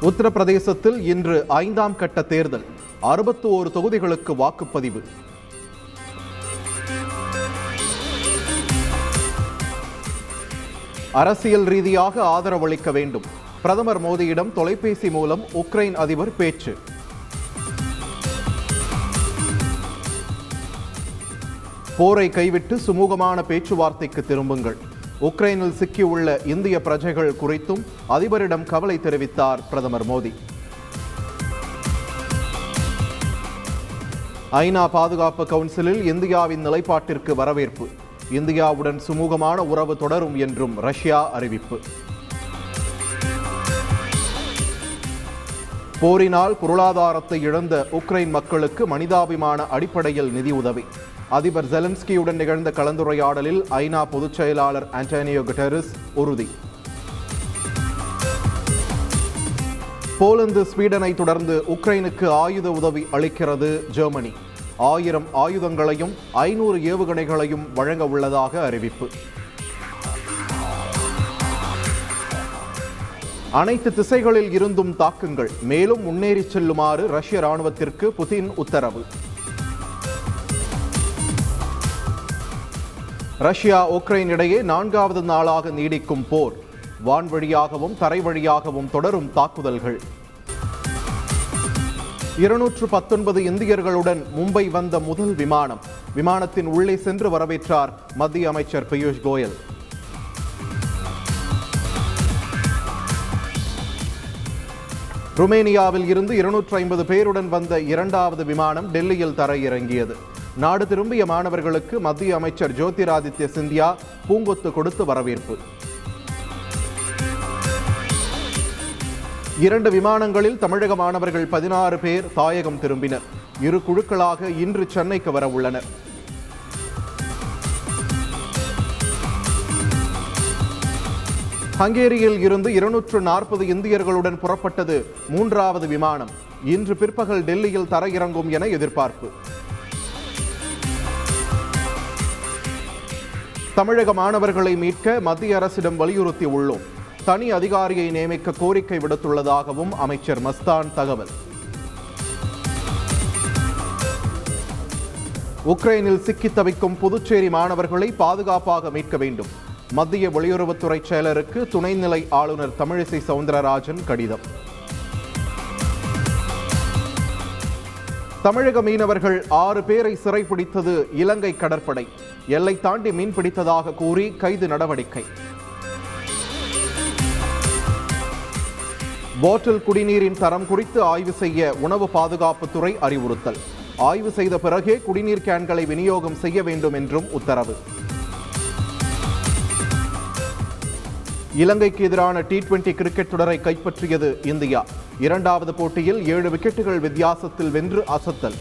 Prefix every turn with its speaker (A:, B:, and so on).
A: உத்தரப்பிரதேசத்தில் இன்று ஐந்தாம் கட்ட தேர்தல். அறுபத்து ஓரு தொகுதிகளுக்கு வாக்குப்பதிவு. அரசியல் ரீதியாக ஆதரவளிக்க வேண்டும். பிரதமர் மோடியிடம் தொலைபேசி மூலம் உக்ரைன் அதிபர் பேச்சு. போரை கைவிட்டு சுமூகமான பேச்சுவார்த்தைக்கு திரும்புங்கள். உக்ரைனில் சிக்கியுள்ள இந்திய பிரஜைகள் குறித்தும் அதிபரிடம் கவலை தெரிவித்தார் பிரதமர் மோடி. ஐநா பாதுகாப்பு கவுன்சிலில் இந்தியாவின் நிலைப்பாட்டிற்கு வரவேற்பு. இந்தியாவுடன் சுமூகமான உறவு தொடரும் என்றும் ரஷ்யா அறிவிப்பு. போரினால் பொருளாதாரத்தை இழந்த உக்ரைன் மக்களுக்கு மனிதாபிமான அடிப்படையில் நிதி உதவி. அதிபர் ஜெலன்ஸ்கியுடன் நிகழ்ந்த கலந்துரையாடலில் ஐநா பொதுச் செயலாளர் ஆண்டனியோ குட்டெரஸ் உறுதி. போலந்து ஸ்வீடனை தொடர்ந்து உக்ரைனுக்கு ஆயுத உதவி அளிக்கிறது ஜெர்மனி. ஆயிரம் ஆயுதங்களையும் ஐநூறு ஏவுகணைகளையும் வழங்க உள்ளதாக அறிவிப்பு. அனைத்து திசைகளில் இருந்தும் தாக்குங்கள் மேலும் முன்னேறி செல்லுமாறு ரஷ்ய ராணுவத்திற்கு புதின் உத்தரவு. ரஷ்யா உக்ரைன் இடையே நான்காவது நாளாக நீடிக்கும் போர். வான்வழியாகவும் தரை வழியாகவும் தொடரும் தாக்குதல்கள். இருநூற்று பத்தொன்பது இந்தியர்களுடன் மும்பை வந்த முதல் விமானம். விமானத்தின் உள்ளே சென்று வரவேற்றார் மத்திய அமைச்சர் பியூஷ் கோயல். ருமேனியாவில் இருந்து இருநூற்று ஐம்பது பேருடன் வந்த இரண்டாவது விமானம் டெல்லியில் தரையிறங்கியது. நாடு திரும்பிய மாணவர்களுக்கு மத்திய அமைச்சர் ஜோதிராதித்ய சிந்தியா பூங்கொத்து கொடுத்து வரவேற்பு. இரண்டு விமானங்களில் தமிழக மாணவர்கள் பதினாறு பேர் தாயகம் திரும்பினர். இரு குழுக்களாக இன்று சென்னைக்கு வர உள்ளனர். ஹங்கேரியில் இருந்து இருநூற்று நாற்பது இந்தியர்களுடன் புறப்பட்டது மூன்றாவது விமானம். இன்று பிற்பகல் டெல்லியில் தரையிறங்கும் என எதிர்பார்ப்பு. தமிழக மாணவர்களை மீட்க மத்திய அரசிடம் வலியுறுத்தி உள்ளோம். தனி அதிகாரியை நியமிக்க கோரிக்கை விடுத்துள்ளதாகவும் அமைச்சர் மஸ்தான் தகவல். உக்ரைனில் சிக்கி தவிக்கும் புதுச்சேரி மாணவர்களை பாதுகாப்பாக மீட்க வேண்டும். மத்திய வெளியுறவுத்துறை செயலருக்கு துணைநிலை ஆளுநர் தமிழிசை சவுந்தரராஜன் கடிதம். தமிழக மீனவர்கள் ஆறு பேரை சிறைப்பிடித்தது இலங்கை கடற்படை. எல்லை தாண்டி மீன் பிடித்ததாக கூறி கைது நடவடிக்கை. போட்டில் குடிநீரின் தரம் குறித்து ஆய்வு செய்ய உணவு பாதுகாப்புத்துறை அறிவுறுத்தல். ஆய்வு செய்த பிறகே குடிநீர் கேன்களை விநியோகம் செய்ய வேண்டும் என்றும் உத்தரவு. இலங்கைக்கு எதிரான டி டுவெண்டி கிரிக்கெட் தொடரை கைப்பற்றியது இந்தியா. இரண்டாவது போட்டியில் ஏழு விக்கெட்டுகள் வித்தியாசத்தில் வென்று அசத்தல்.